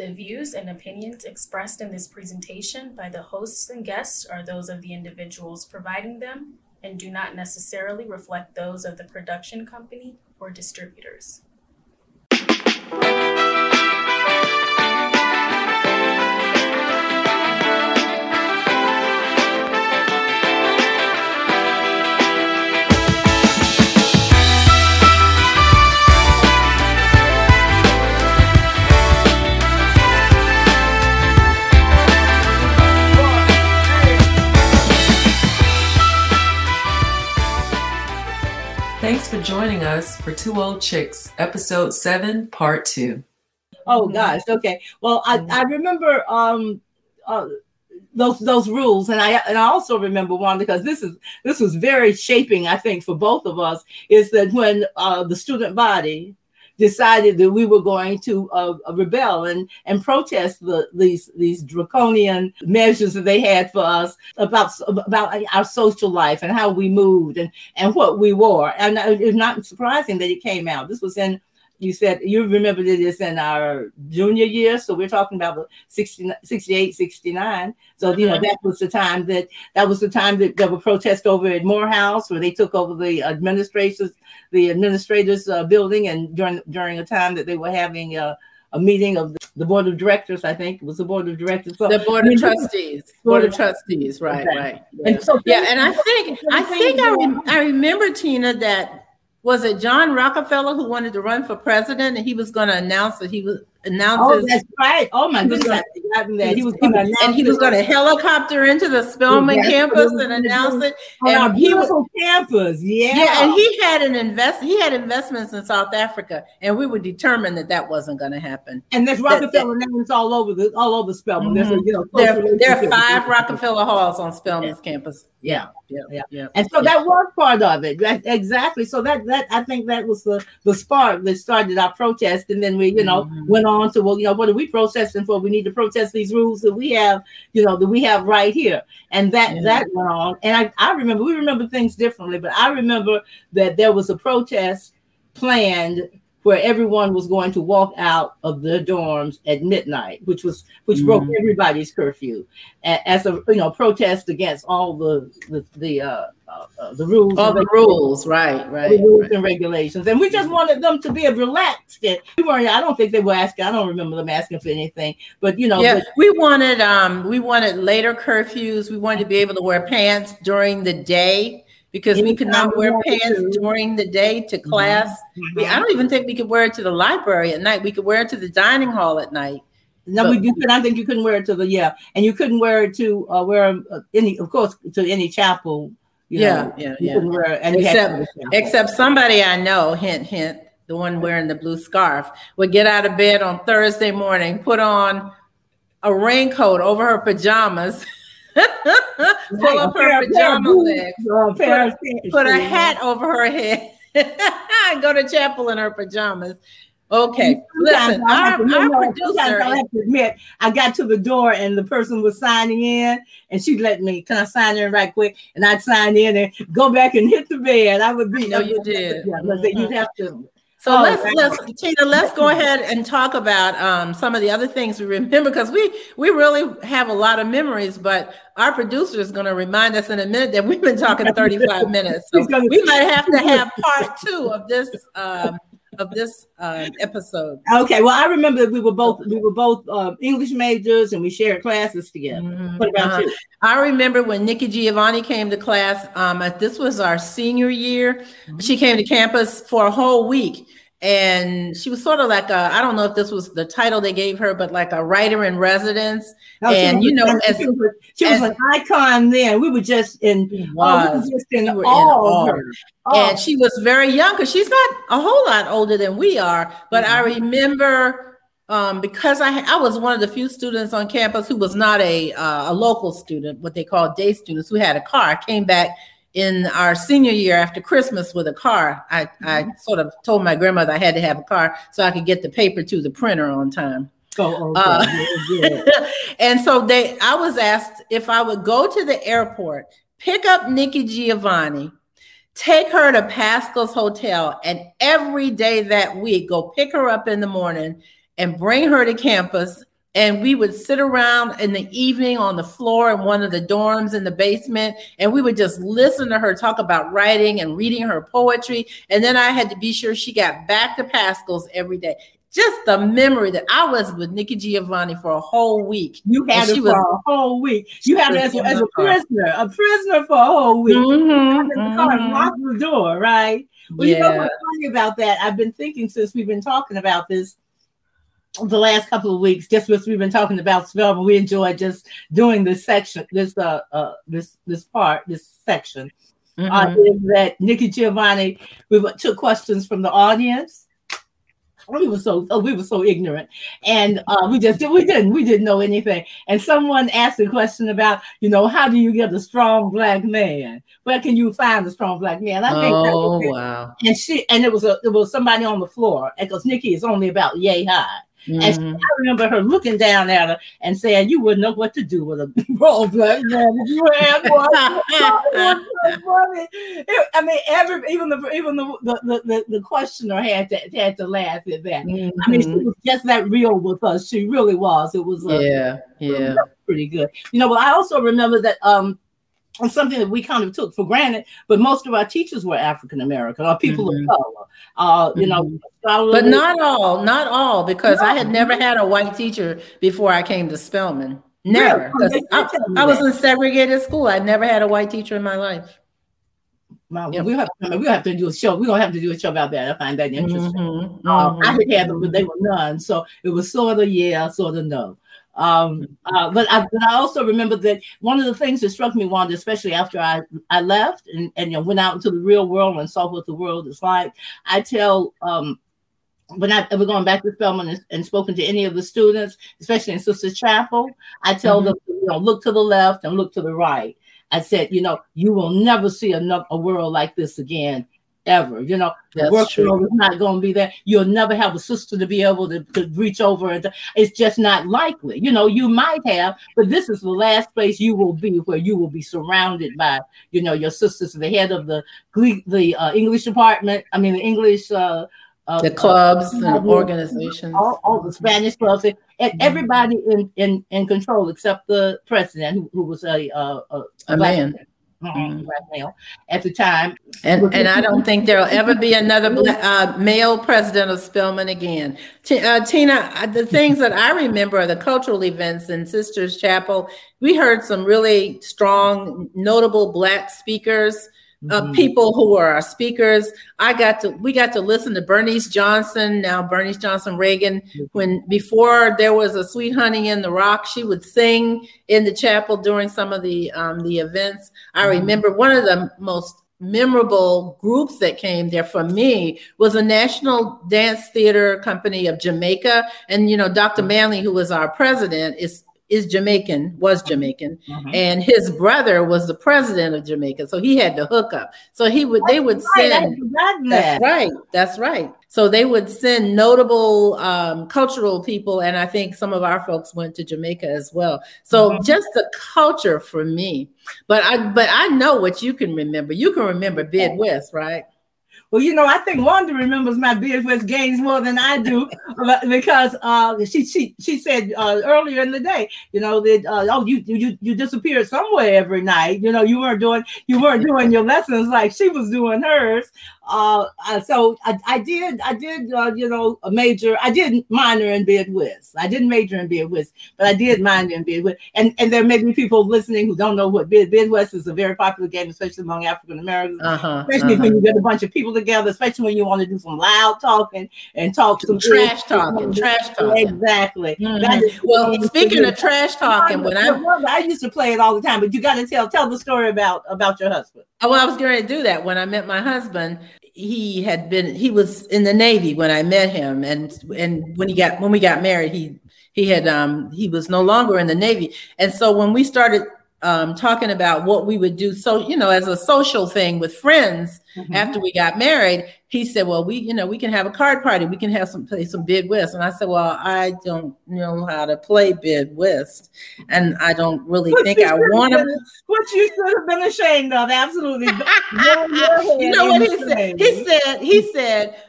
The views and opinions expressed in this presentation by the hosts and guests are those of the individuals providing them and do not necessarily reflect those of the production company or distributors. For joining us for Two Old Chicks, episode seven, part two. Oh gosh, okay. Well, I, I remember um uh, those those rules, and I and I also remember one because this is this was very shaping, I think, for both of us. Is that when uh, the student body decided that we were going to uh, rebel and and protest the, these these draconian measures that they had for us about about our social life and how we moved and and what we wore. And it's not surprising that it came out. This was in you said you remember this in our junior year so we're talking about 60, 68 69 so you know that was the time that that was the time that there were protests over at morehouse where they took over the administrators the administrators uh, building and during during a time that they were having uh, a meeting of the board of directors. I think it was the board of directors. So, the board of trustees. Board of trustees. Right. Okay. Right. Yeah. And so yeah, and I think I think I, re- I remember Tina that was it John Rockefeller who wanted to run for president and he was going to announce that he was announce oh, that's right oh my goodness that. he was going to and he was going to helicopter into the Spelman yes, campus and announce it and he was on campus yeah yeah and he had an invest he had investments in South Africa and we were determined that that wasn't going to happen and there's Rockefeller that, names all over the all over Spelman mm-hmm. there's a, you know, there, there are five Rockefeller halls on Spelman's yeah. campus yeah, yeah, yeah, yeah. And so yeah. that was part of it. exactly. So that that I think that was the the spark that started our protest, and then we, you know, mm-hmm. went on to well, you know, what are we protesting for? We need to protest these rules that we have, you know, that we have right here, and that yeah. that went on. And I I remember we remember things differently, but I remember that there was a protest planned where everyone was going to walk out of the dorms at midnight, which was which mm-hmm. broke everybody's curfew, as a you know protest against all the the, the uh, uh, the rules, all the rules, right, right, the rules right. and regulations, and we just wanted them to be a relaxed. We weren't. I don't think they were asking. I don't remember them asking for anything, but you know, yeah, but, we wanted um we wanted later curfews. We wanted to be able to wear pants during the day because we could not wear pants during the day to mm-hmm. class. Mm-hmm. We, I don't even think we could wear it to the library at night. We could wear it to the dining hall at night. No, but, we, you could. I think you couldn't wear it to the yeah, and you couldn't wear it to uh, wear uh, any, of course, to any chapel. yeah, know, yeah, yeah. Wear, and except, except somebody I know, hint, hint, the one wearing the blue scarf, would get out of bed on Thursday morning, put on a raincoat over her pajamas. pull up her pajama legs, put, put a hat over her head, go to chapel in her pajamas. Okay, listen, our, our producer. I have to admit, I got to the door and the person was signing in, and she let me, can I sign in right quick? And I'd sign in and go back and hit the bed. I would be. No, you did. Yeah, mm-hmm. you'd have to so oh, let's let's Tina, let's go ahead and talk about um, some of the other things we remember because we we really have a lot of memories, but our producer is going to remind us in a minute that we've been talking 35 minutes. So we might have to have part two of this um, of this uh, episode. Okay, well, I remember that we were both we were both uh, English majors and we shared classes together. Mm-hmm. What about uh-huh. you? I remember when Nikki Giovanni came to class. Um, this was our senior year. Mm-hmm. She came to campus for a whole week and she was sort of like a I don't know if this was the title they gave her, but like a writer in residence. No, and you know, as, she was, she was as, an icon then. We were just in, was, oh, we just in, we all in oh. And she was very young because she's not a whole lot older than we are. But mm-hmm. I remember um, because I I was one of the few students on campus who was not a uh, a local student, what they call day students, who had a car. I came back in our senior year after Christmas with a car. I, I mm-hmm. sort of told my grandmother I had to have a car so I could get the paper to the printer on time. Oh, okay. uh, yeah. and so they, I was asked if I would go to the airport, pick up Nikki Giovanni, take her to Paschal's Hotel, and every day that week go pick her up in the morning and bring her to campus and we would sit around in the evening on the floor in one of the dorms in the basement and we would just listen to her talk about writing and reading her poetry and then i had to be sure she got back to paschal's every day just the memory that I was with Nikki Giovanni for a whole week. You had it for was, a whole week. You had it as, as, a prisoner, a prisoner for a whole week. Mm-hmm, mm-hmm. Lock the door, right? Well, yeah. you know what's funny about that? I've been thinking since we've been talking about this the last couple of weeks, just as we've been talking about Spelman, we enjoyed just doing this section, this uh, uh this this part, this section. Uh, mm-hmm. Uh, is that Nikki Giovanni? We took questions from the audience. We were so oh, we were so ignorant, and uh, we just did, we didn't we didn't know anything. And someone asked a question about you know how do you get a strong black man? Where can you find a strong black man? I think oh wow! And she and it was a it was somebody on the floor because Nikki is only about yay high. Mm-hmm. And she, I remember her looking down at her and saying, "You wouldn't know what to do with a raw black man if you had one." I mean, every even the even the the, the, the questioner had to had to laugh at that. Mm-hmm. I mean, she mm-hmm. was just that real with us. She really was. It was uh, yeah, yeah, pretty good. You know, but I also remember that um and something that we kind of took for granted, but most of our teachers were African American or people mm-hmm. of color. Uh, you know, mm-hmm. but not all, not all, because no. I had never had a white teacher before I came to Spelman. Never. I, I, was in segregated school. I never had a white teacher in my life. Well, yep. we have to, we have to do a show. We're gonna have to do a show about that. I find that interesting. Mm-hmm. Uh, I had had them, but they were none. So it was sort of yeah, sort of no. Um, uh, but, I, but I also remember that one of the things that struck me, Wanda, especially after I, I left and, and you know, went out into the real world and saw what the world is like, I tell um, when I ever going back to Spelman and, and, spoken to any of the students, especially in Sister Chapel, I tell mm-hmm. them, you know, look to the left and look to the right. I said, you know, you will never see a, a world like this again ever. You know, the work world is not going to be there. You'll never have a sister to be able to, to reach over. And to, it's just not likely. You know, you might have, but this is the last place you will be where you will be surrounded by, you know, your sisters, the head of the the uh, English department. I mean, the English. Uh, uh, the clubs uh, and organizations, all, all, the Spanish clubs, and mm-hmm. everybody in, in, in control except the president, who, who was a, a, a, a man. Mm-hmm. male at the time. And, and I don't think there'll ever be another uh, male president of Spelman again. T- uh, Tina, uh, the things that I remember are the cultural events in Sisters Chapel. We heard some really strong, notable black speakers uh, mm-hmm. people who are our speakers. I got to we got to listen to Bernice Johnson, now Bernice Johnson Reagan. Mm-hmm. When before there was a Sweet Honey in the Rock, she would sing in the chapel during some of the um, the events. I mm-hmm. remember one of the most memorable groups that came there for me was a national dance theater company of Jamaica. And, you know, Dr. Mm-hmm. Manley, who was our president, is is Jamaican, was Jamaican, mm-hmm. and his brother was the president of Jamaica. So he had to hook up. So he would, they would send. That's right. That's right. So they would send notable um, cultural people, and I think some of our folks went to Jamaica as well. So mm-hmm. just the culture for me. But I, but I know what you can remember. You can remember Bid Whist, right? Well, you know, I think Wanda remembers my Bid Whist games more than I do because uh, she she she said uh, earlier in the day, you know, that uh, oh you you you disappeared somewhere every night. You know, you weren't doing you weren't doing your lessons like she was doing hers. Uh, uh, so I, I, did, I did, uh, you know, a major. I did minor in bid whist. I didn't major in bid whist, but I did minor in bid whist. And and there may be people listening who don't know what bid bid whist is. A very popular game, especially among African Americans, uh-huh, especially uh-huh. when you get a bunch of people together. Especially when you want to do some loud talking and talk some trash talking, trash talking. Exactly. Mm-hmm. well, speaking of trash talking, when I I used to play it all the time, but you got to tell tell the story about about your husband. Oh, well, I was going to do that when I met my husband he had been he was in the navy when i met him and and when he got when we got married he he had um he was no longer in the navy and so when we started um, talking about what we would do. So, you know, as a social thing with friends mm-hmm. after we got married, he said, well, we, you know, we can have a card party. We can have some play some bid whist. And I said, well, I don't know how to play bid whist. And I don't really what think I want to. What you should have been ashamed of. Absolutely. you know what he said? He said, he said,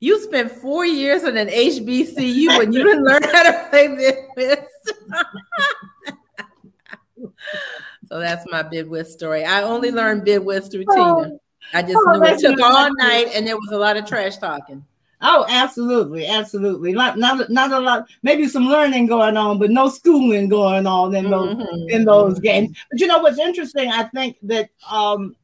You spent four years in an HBCU and you didn't learn how to play bid so that's my bid whist story. I only learned bid whist through oh. Tina. I just oh, knew it took all night and there was a lot of trash talking. Oh, absolutely, absolutely. Not not not a lot. Maybe some learning going on, but no schooling going on in those mm-hmm. in those games. But you know what's interesting? I think that um,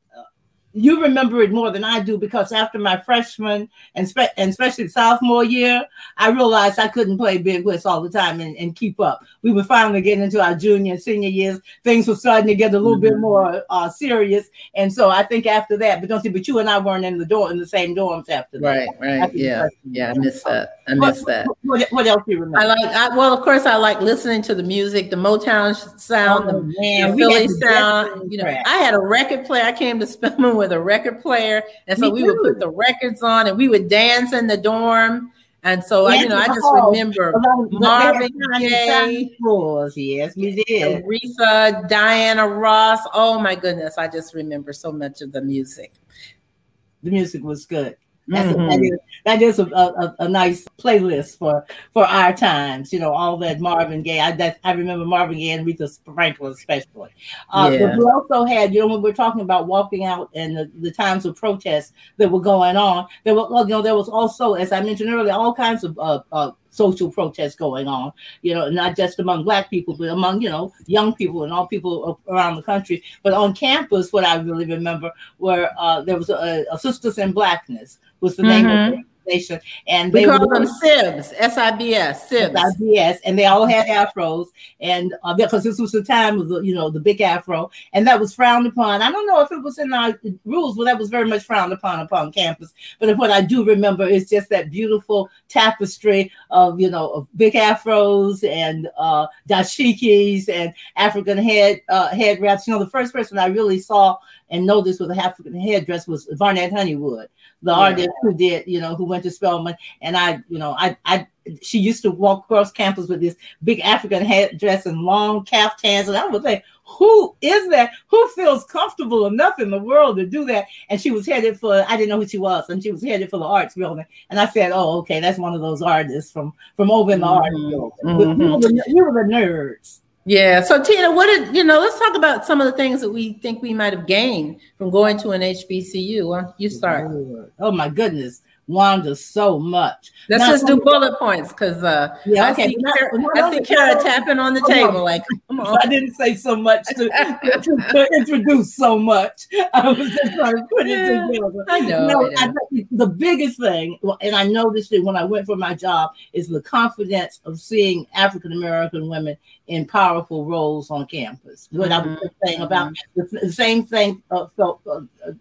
you remember it more than I do because after my freshman and, spe- and especially sophomore year, I realized I couldn't play bid whist all the time and, and, keep up. We were finally getting into our junior and senior years. Things were starting to get a little mm-hmm. bit more uh, serious. And so I think after that, but don't see, but you and I weren't in the dorm in the same dorms after that. Right, right. Yeah. Yeah, I miss that. I miss what, that. What, what, else do you remember? I like, I, well, of course, I like listening to the music, the Motown sound, oh, the, man, the Philly sound. You know, I had a record player. I came to Spelman with a record player, and so we would put the records on, and we would dance in the dorm. And so I, you know, I just remember Marvin Gaye, yes, we did. Aretha, Diana Ross. Oh my goodness, I just remember so much of the music. The music was good. That's mm-hmm. that is, that is a, a, a, nice playlist for for our times. You know, all that Marvin Gaye. I that, I remember Marvin Gaye and Aretha Franklin especially. Uh, yeah. But we also had, you know, when we're talking about walking out and the, the times of protests that were going on, there were, you know, there was also, as I mentioned earlier, all kinds of uh, uh, social protests going on, you know, not just among black people, but among, you know, young people and all people around the country. But on campus, what I really remember were uh, there was a, a Sisters in Blackness was the name mm-hmm. of the organization. And we they call them SIBS, S-I-B-S, SIBS. S-I-B-S. And they all had afros. And uh, because this was the time of the, you know, the big afro. And that was frowned upon. I don't know if it was in our rules, but that was very much frowned upon upon campus. But what I do remember is just that beautiful tapestry of, you know, of big afros and uh, dashikis and African head uh, head wraps. You know, the first person I really saw and noticed with an African headdress was Varnette Honeywood the yeah. artist who did, you know, who went to Spelman. And I, you know, I, I, she used to walk across campus with this big African headdress and long caftans. And I was like, who is that? Who feels comfortable enough in the world to do that? And she was headed for, I didn't know who she was, and she was headed for the arts building. And I said, oh, okay, that's one of those artists from, from over in the mm-hmm. arts building. Mm-hmm. We, were the, we were the nerds. Yeah. So Tina, what did you know? Let's talk about some of the things that we think we might have gained from going to an HBCU. You start? Oh my goodness. Wanda so much. Let's just do bullet points because uh, yeah, okay. I see, not, Kara, I see Kara tapping on the table on. like, come on. I didn't say so much to, to, to, introduce so much. I was just trying to put it together. I know. No, I know. The biggest thing, and I noticed it when I went for my job, is the confidence of seeing African American women in powerful roles on campus. What mm-hmm. I was saying about mm-hmm. the, the, same thing uh, felt. Uh, uh,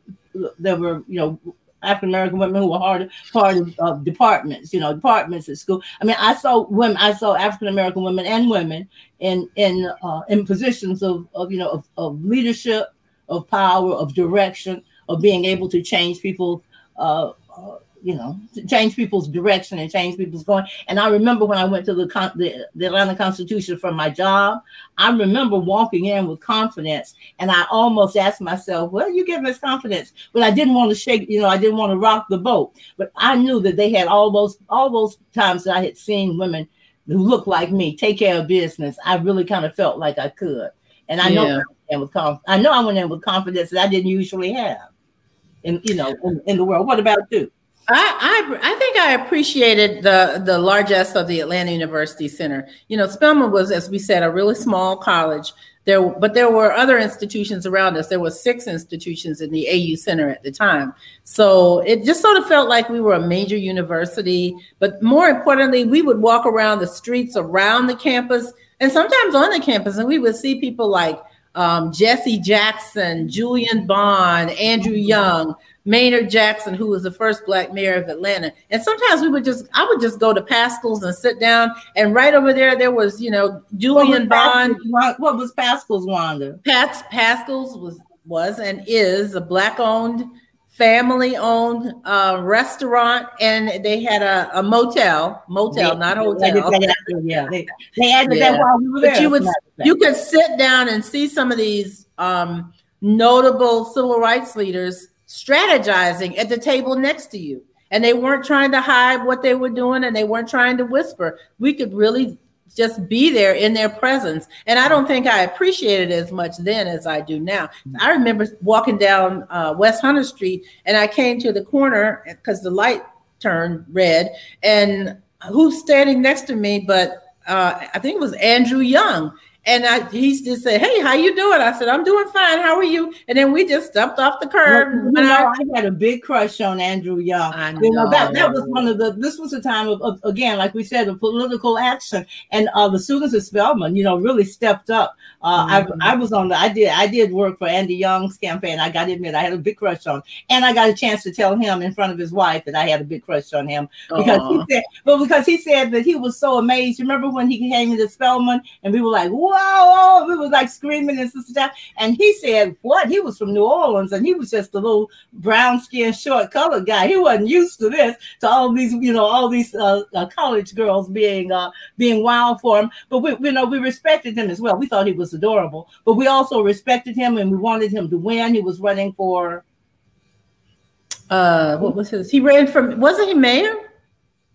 there were, you know, African American women who were hard, part of uh, departments, you know, departments at school. I mean, I saw women, I saw African American women and women in in uh, in positions of, of you know of, of leadership, of power, of direction, of being able to change people. Uh, uh you know, change people's direction and change people's going. And I remember when I went to the, the, the Atlanta Constitution for my job, I remember walking in with confidence, and I almost asked myself, "Well, you give this confidence?" But I didn't want to shake, you know, I didn't want to rock the boat. But I knew that they had all those all those times that I had seen women who looked like me take care of business. I really kind of felt like I could, and I yeah. know I with conf- I know I went in with confidence that I didn't usually have, in you know, in, in the world. What about you? I, I, think I appreciated the the largesse of the Atlanta University Center. You know, Spelman was, as we said, a really small college. There, but there were other institutions around us. There were six institutions in the AU Center at the time, so it just sort of felt like we were a major university. But more importantly, we would walk around the streets around the campus, and sometimes on the campus, and we would see people like um, Jesse Jackson, Julian Bond, Andrew Young Maynard Jackson, who was the first black mayor of Atlanta. And sometimes we would just, I would just go to Paschal's and sit down. And right over there, there was, you know, Julian Bond. what was Paschal's, Wanda? Pat's, Paschal's was was and is a black owned, family owned uh, restaurant, and they had a, a motel, motel, not hotel. yeah, they, they had yeah. that while we were there. But you would you could sit down and see some of these um, notable civil rights leaders strategizing at the table next to you. and they weren't trying to hide what they were doing and they weren't trying to whisper. We could really just be there in their presence. And I don't think I appreciated as much then as I do now. I remember walking down uh, West Hunter Street and I came to the corner because the light turned red. And who's standing next to me? But uh, I think it was Andrew Young. And I, he just said, "Hey, how you doing?" I said, "I'm doing fine. How are you?" And then we just stepped off the curb. Well, I, I, had a big crush on Andrew Young. I know. You know that that was one of the. This was a time of, of again, like we said, of political action, and uh, the students at Spelman, you know, really stepped up. Uh, mm-hmm. I, I was on the. I did. I did work for Andy Young's campaign. I got to admit, I had a big crush on, and I got a chance to tell him in front of his wife that I had a big crush on him because Aww. he said, but because he said that he was so amazed. Remember when he came into Spelman, and we were like, "Whoa!" We was like screaming and stuff. And he said, What? He was from New Orleans and he was just a little brown skinned, short colored guy. He wasn't used to this, to all these, you know, all these uh, uh, college girls being uh, being wild for him. But we, you know, we respected him as well. We thought he was adorable, but we also respected him and we wanted him to win. He was running for. Uh, what was his? He ran from. Wasn't he mayor?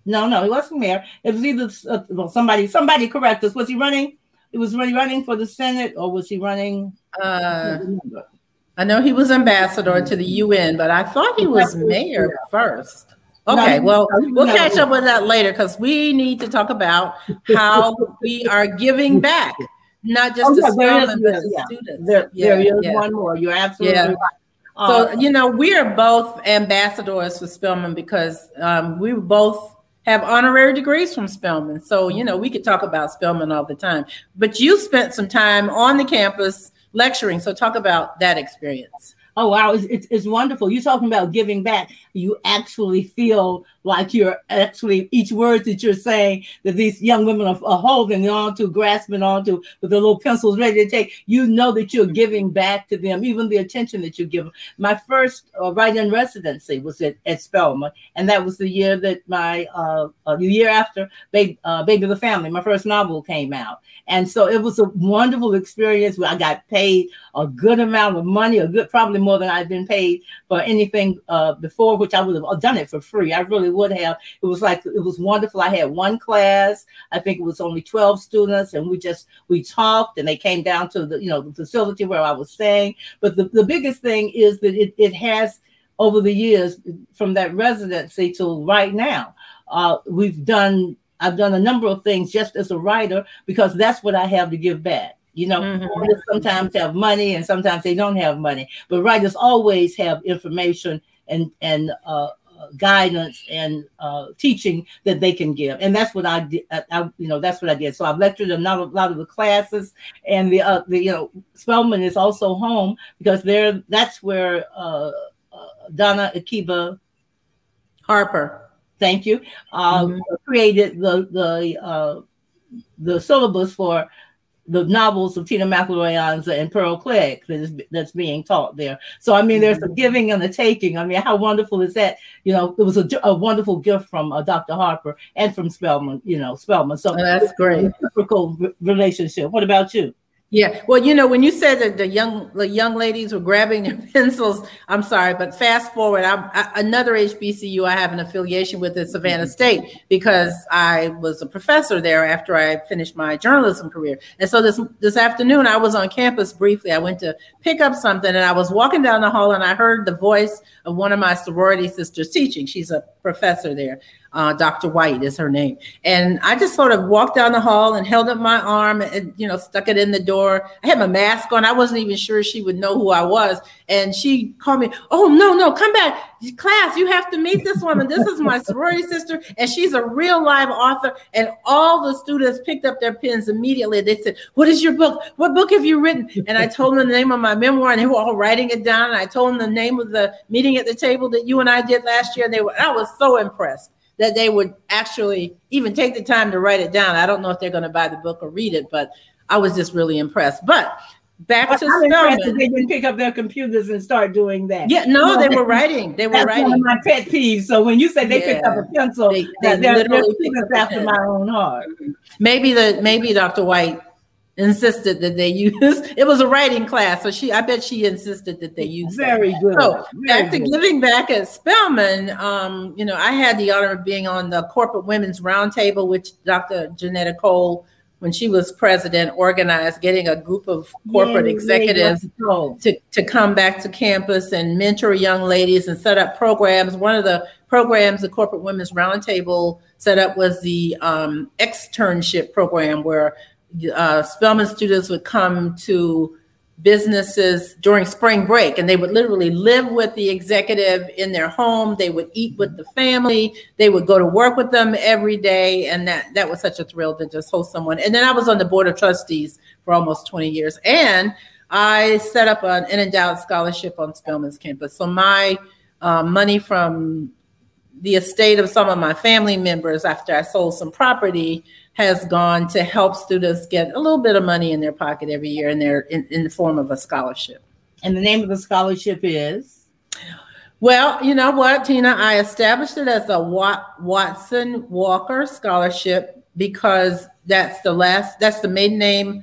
No, no, he wasn't mayor. It was either uh, well, somebody. Somebody correct us. Was he running? Was he running for the Senate or was he running? Uh, I know he was ambassador to the UN, but I thought he was mayor first. Okay, well, we'll catch up with that later because we need to talk about how we are giving back, not just oh, to Spelman, but to students. There, yeah, there is yeah. one more. You're absolutely yeah. right. So, uh, you know, we are both ambassadors for Spelman because um, we both have honorary degrees from Spelman. So, you know, we could talk about Spelman all the time. But you spent some time on the campus lecturing. So, talk about that experience. Oh wow, it's, it's, it's, wonderful. You're talking about giving back. You actually feel like you're actually each word that you're saying that these young women are, are holding on to, grasping onto with their little pencils ready to take. You know that you're giving back to them, even the attention that you give them. My first uh, write-in residency was at, at Spelman, and that was the year that my uh, uh, the year after Baby, uh, Baby the Family, my first novel came out, and so it was a wonderful experience. Where I got paid a good amount of money, a good probably more than I'd been paid for anything uh, before, which I would have done it for free. I really would have. It was like it was wonderful. I had one class. I think it was only twelve students, and we just we talked, and they came down to the you know the facility where I was staying. But the, the biggest thing is that it, it has over the years from that residency to right now. Uh, we've done I've done a number of things just as a writer because that's what I have to give back. You know, mm-hmm. sometimes have money and sometimes they don't have money, but writers always have information and and uh, guidance and uh, teaching that they can give, and that's what I did. I, I, you know, that's what I did. So I've lectured in a lot of the classes, and the uh, the you know Spelman is also home because there that's where uh, uh, Donna Akiba Harper, thank you, uh, mm-hmm. created the the uh, the syllabus for the novels of Tina McElroy and Pearl Cleage that is that's being taught there. So I mean, there's a mm-hmm. giving and a taking. I mean, how wonderful is that? You know, it was a, a wonderful gift from uh, Dr. Harper and from Spelman. You know, Spelman. So oh, that's great. Typical relationship. What about you? Yeah, well, you know, when you said that the young the young ladies were grabbing their pencils, I'm sorry, but fast forward, I'm I, another HBCU I have an affiliation with is Savannah mm-hmm. State because I was a professor there after I finished my journalism career. And so this this afternoon, I was on campus briefly. I went to pick up something, and I was walking down the hall, and I heard the voice of one of my sorority sisters teaching. She's a professor there, uh, Dr. White is her name. And I just sort of walked down the hall and held up my arm and, you know, stuck it in the door. I had my mask on. I wasn't even sure she would know who I was. And she called me, Oh, no, no, come back. Class, you have to meet this woman. This is my sorority sister. And she's a real live author. And all the students picked up their pens immediately. They said, What is your book? What book have you written? And I told them the name of my memoir and they were all writing it down. And I told them the name of the meeting at the table that you and I did last year. And they were, I was so impressed that they would actually even take the time to write it down. I don't know if they're going to buy the book or read it, but I was just really impressed. But back to Spelman. They didn't pick up their computers and start doing that. Yeah, no, they were writing. They were That's writing. one of my pet peeves. So when you say they yeah. picked up a pencil, they, they that they're, literally they're after my own heart. Maybe the maybe Dr. White insisted that they use it was a writing class so she i bet she insisted that they use very that. good so very back to giving back at spelman um, you know i had the honor of being on the corporate women's roundtable which dr johnnetta cole when she was president organized getting a group of corporate executives to, to come back to campus and mentor young ladies and set up programs. One of the programs the corporate women's roundtable set up was the um, externship program where uh, Spelman students would come to businesses during spring break and they would literally live with the executive in their home. They would eat with the family. They would go to work with them every day and that that was such a thrill to just host someone. And then i was on the board of trustees for almost 20 years and i set up an endowed scholarship on spelman's campus. So my uh, money from the estate of some of my family members after i sold some property has gone to help students get a little bit of money in their pocket every year in their in, in the form of a scholarship. And the name of the scholarship is? Well, you know what, Tina? I established it as a Watson Walker Scholarship because that's the last, that's the maiden name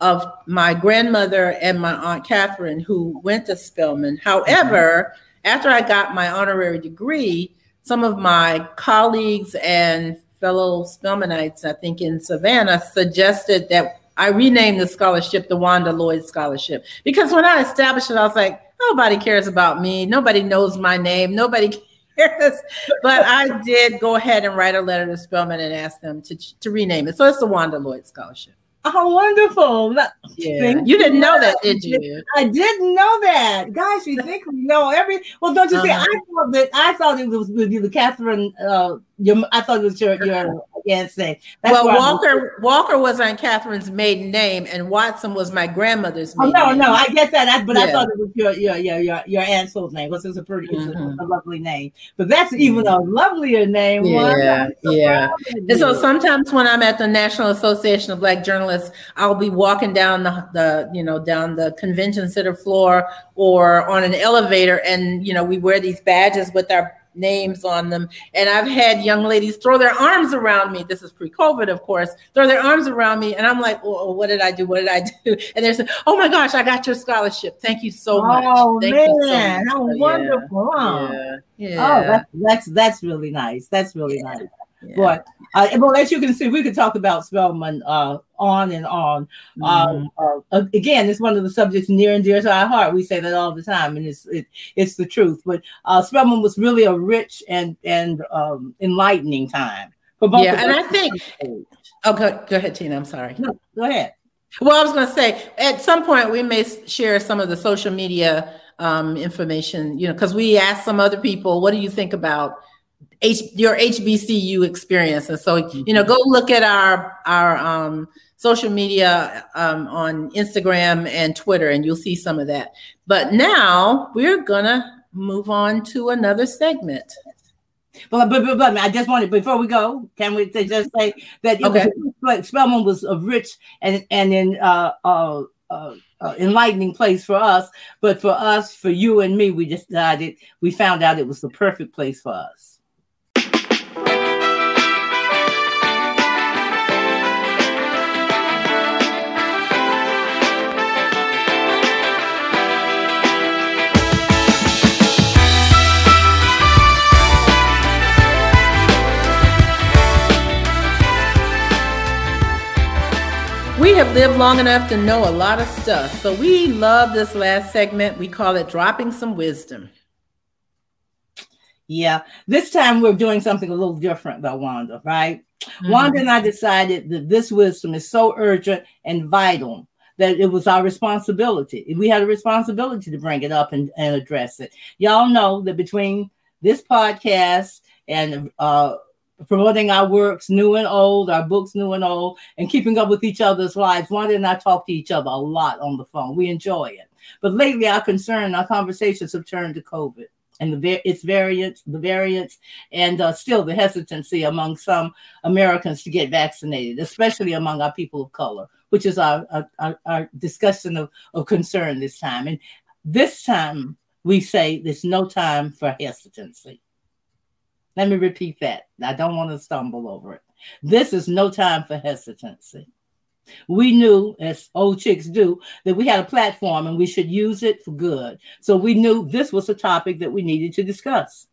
of my grandmother and my aunt Catherine, who went to Spelman. However, mm-hmm. after I got my honorary degree, some of my colleagues and fellow Spelmanites, I think in Savannah, suggested that I rename the scholarship the Wanda Lloyd Scholarship. Because when I established it, I was like, nobody cares about me. Nobody knows my name. Nobody cares. but I did go ahead and write a letter to Spelman and ask them to, to rename it. So it's the Wanda Lloyd Scholarship. Oh, wonderful. Yeah. You didn't know that, did you? I didn't know that. Guys, you think we know every well, don't you uh-huh. see? I thought that I thought it was with you, the Catherine uh your I thought it was your your against thing. That's well, Walker Walker was on Catherine's maiden name, and Watson was my grandmother's. oh no, name. no, I get that, I, but yeah. I thought it was your your your your, your aunt's old name. Because it's a pretty, mm-hmm. it's a, mm-hmm. a, lovely name. But that's even a lovelier name. Yeah, yeah. And so sometimes when I'm at the National Association of Black Journalists, I'll be walking down the the you know down the convention center floor or on an elevator, and you know we wear these badges with our names on them. And I've had young ladies throw their arms around me. This is pre-COVID, of course, throw their arms around me. And I'm like, oh, what did I do? What did I do? And they're saying, oh my gosh, I got your scholarship. Thank you so oh, much. Oh Thank man, so how wonderful. Huh? Yeah. yeah. Oh, that's, that's, that's really nice. That's really yeah. nice. Yeah. But uh, well, as you can see, we could talk about Spelman uh, on and on. Mm-hmm. Um, uh, again, it's one of the subjects near and dear to our heart. We say that all the time, and it's it, it's the truth. But uh, Spelman was really a rich and and um, enlightening time for both. Yeah, and I think. Oh, go, go ahead, Tina. I'm sorry. No, go ahead. Well, I was going to say at some point we may share some of the social media um, information, you know, because we asked some other people, what do you think about H, your HBCU experience. And so, you know, go look at our our um, social media um, on Instagram and Twitter, and you'll see some of that. But now we're gonna move on to another segment. But, but, but, but I just wanted before we go, can we just say that okay. was, Spelman was a rich and and in uh, uh, uh, uh, enlightening place for us, but for us, for you and me, we decided we found out it was the perfect place for us. We have lived long enough to know a lot of stuff. So we love this last segment. We call it Dropping Some Wisdom. Yeah, this time we're doing something a little different though, Wanda, right? Mm-hmm. Wanda and I decided that this wisdom is so urgent and vital that it was our responsibility. We had a responsibility to bring it up and, and address it. Y'all know that between this podcast and uh, promoting our works, new and old, our books, new and old, and keeping up with each other's lives. Wanda and I talk to each other a lot on the phone. We enjoy it. But lately, our concern, our conversations have turned to COVID and the its variants, the variants, and uh, still the hesitancy among some Americans to get vaccinated, especially among our people of color, which is our our, our discussion of, of concern this time. And this time, we say there's no time for hesitancy. Let me repeat that. I don't want to stumble over it. This is no time for hesitancy. We knew, as old chicks do, that we had a platform and we should use it for good. So we knew this was a topic that we needed to discuss.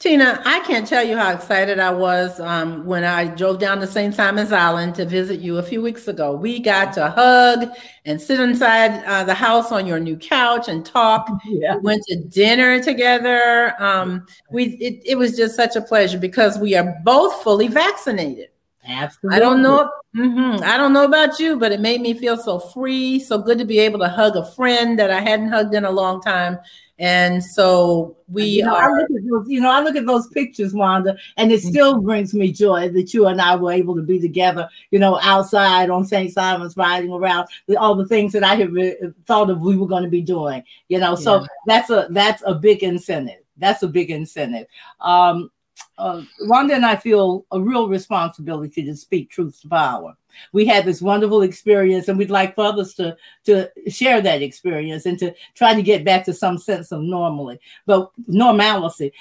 Tina, I can't tell you how excited I was um, when I drove down to St. Simon's Island to visit you a few weeks ago. We got to hug and sit inside uh, the house on your new couch and talk. Yeah. We went to dinner together. Um, we it, it was just such a pleasure because we are both fully vaccinated. Absolutely. I don't know. Mm-hmm, I don't know about you, but it made me feel so free, so good to be able to hug a friend that I hadn't hugged in a long time. And so we you know, are. I look at those, you know, I look at those pictures, Wanda, and it mm-hmm. still mm-hmm. brings me joy that you and I were able to be together, you know, outside on St. Simon's, riding around, all the things that I had re- thought of we were going to be doing, you know. So that's a that's a big incentive. That's a big incentive. Um, uh, Wanda and I feel a real responsibility to speak truth to power. We had this wonderful experience, and we'd like for others to to share that experience and to try to get back to some sense of normality. But normalcy,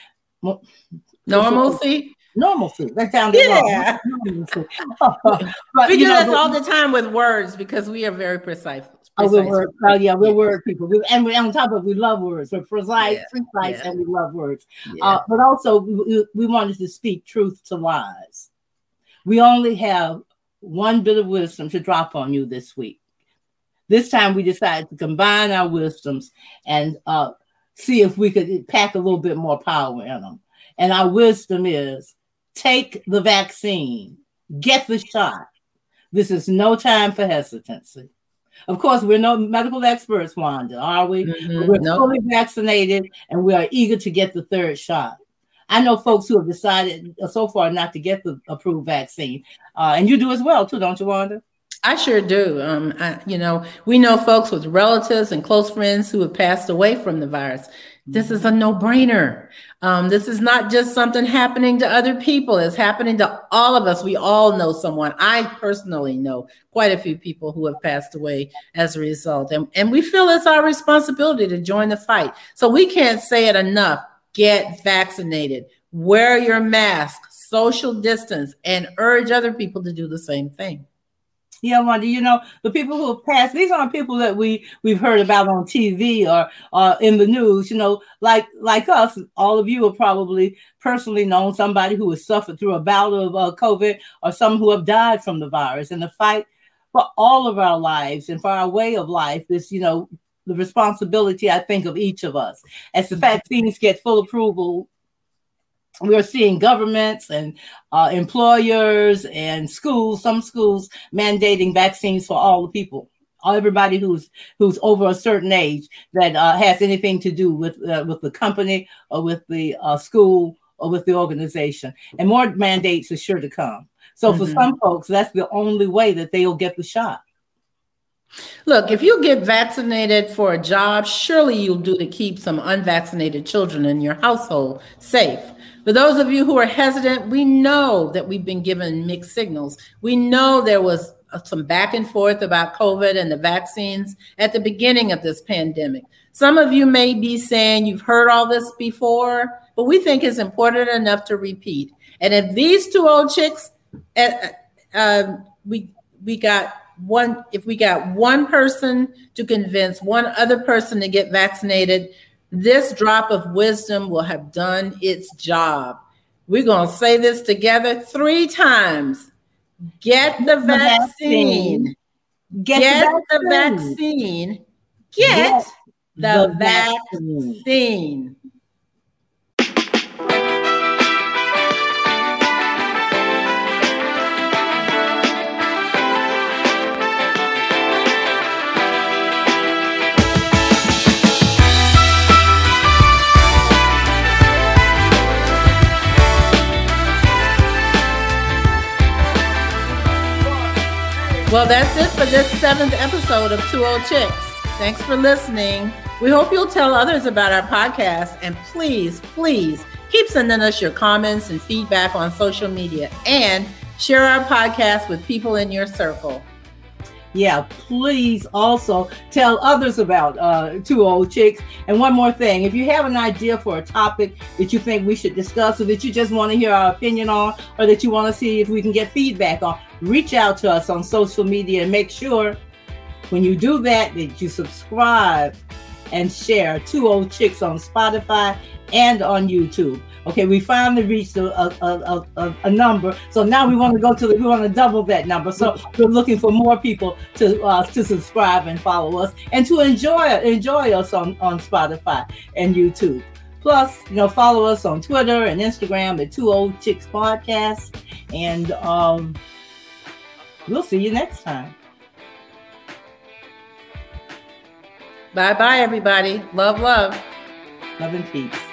normalcy, normalcy. That sounded yeah. wrong. but, we do know, this all the time with words because we are very precise. Oh, we're word, oh, yeah, we're word people. We, and we, on top of it, we love words. We're precise, yeah. precise, yeah. and we love words. Yeah. Uh, but also, we, we wanted to speak truth to lies. We only have one bit of wisdom to drop on you this week. This time, we decided to combine our wisdoms and uh, see if we could pack a little bit more power in them. And our wisdom is take the vaccine, get the shot. This is no time for hesitancy. Of course, we're no medical experts, Wanda, are we? Mm-hmm. We're fully vaccinated and we are eager to get the third shot. I know folks who have decided so far not to get the approved vaccine, uh, and you do as well, too, don't you, Wanda? I sure do. Um, I, you know, we know folks with relatives and close friends who have passed away from the virus. This is a no brainer. Um, this is not just something happening to other people, it's happening to all of us. We all know someone. I personally know quite a few people who have passed away as a result. And, and we feel it's our responsibility to join the fight. So we can't say it enough get vaccinated, wear your mask, social distance, and urge other people to do the same thing. Yeah, Wanda, you know, the people who have passed, these aren't people that we we've heard about on TV or uh, in the news, you know, like like us, all of you have probably personally known somebody who has suffered through a bout of uh, COVID or some who have died from the virus. And the fight for all of our lives and for our way of life is, you know, the responsibility, I think, of each of us. As the mm-hmm. vaccines get full approval, we're seeing governments and uh, employers and schools, some schools mandating vaccines for all the people, everybody who's who's over a certain age that uh, has anything to do with uh, with the company or with the uh, school or with the organization. And more mandates are sure to come. So mm-hmm. for some folks, that's the only way that they'll get the shot. Look, if you get vaccinated for a job, surely you'll do to keep some unvaccinated children in your household safe. For those of you who are hesitant, we know that we've been given mixed signals. We know there was uh, some back and forth about COVID and the vaccines at the beginning of this pandemic. Some of you may be saying you've heard all this before, but we think it's important enough to repeat. And if these two old chicks, uh, uh, we we got one. If we got one person to convince one other person to get vaccinated, this drop of wisdom will have done its job. We're going to say this together three times. Get the vaccine. Get, Get the vaccine. Get, the, vaccine. Well, that's it for this seventh episode of Two Old Chicks. Thanks for listening. We hope you'll tell others about our podcast and please, please keep sending us your comments and feedback on social media and share our podcast with people in your circle. Yeah, please also tell others about uh, Two Old Chicks. And one more thing if you have an idea for a topic that you think we should discuss or that you just want to hear our opinion on or that you want to see if we can get feedback on, reach out to us on social media and make sure when you do that that you subscribe and share two old chicks on Spotify and on YouTube. Okay, we finally reached a, a, a, a, number, so now we want to go to the, we want to double that number. So we're looking for more people to uh, to subscribe and follow us and to enjoy enjoy us on on Spotify and YouTube. Plus, you know, follow us on Twitter and Instagram at Two Old Chicks Podcast, and um, we'll see you next time. Bye bye, everybody. Love, love. Love and peace.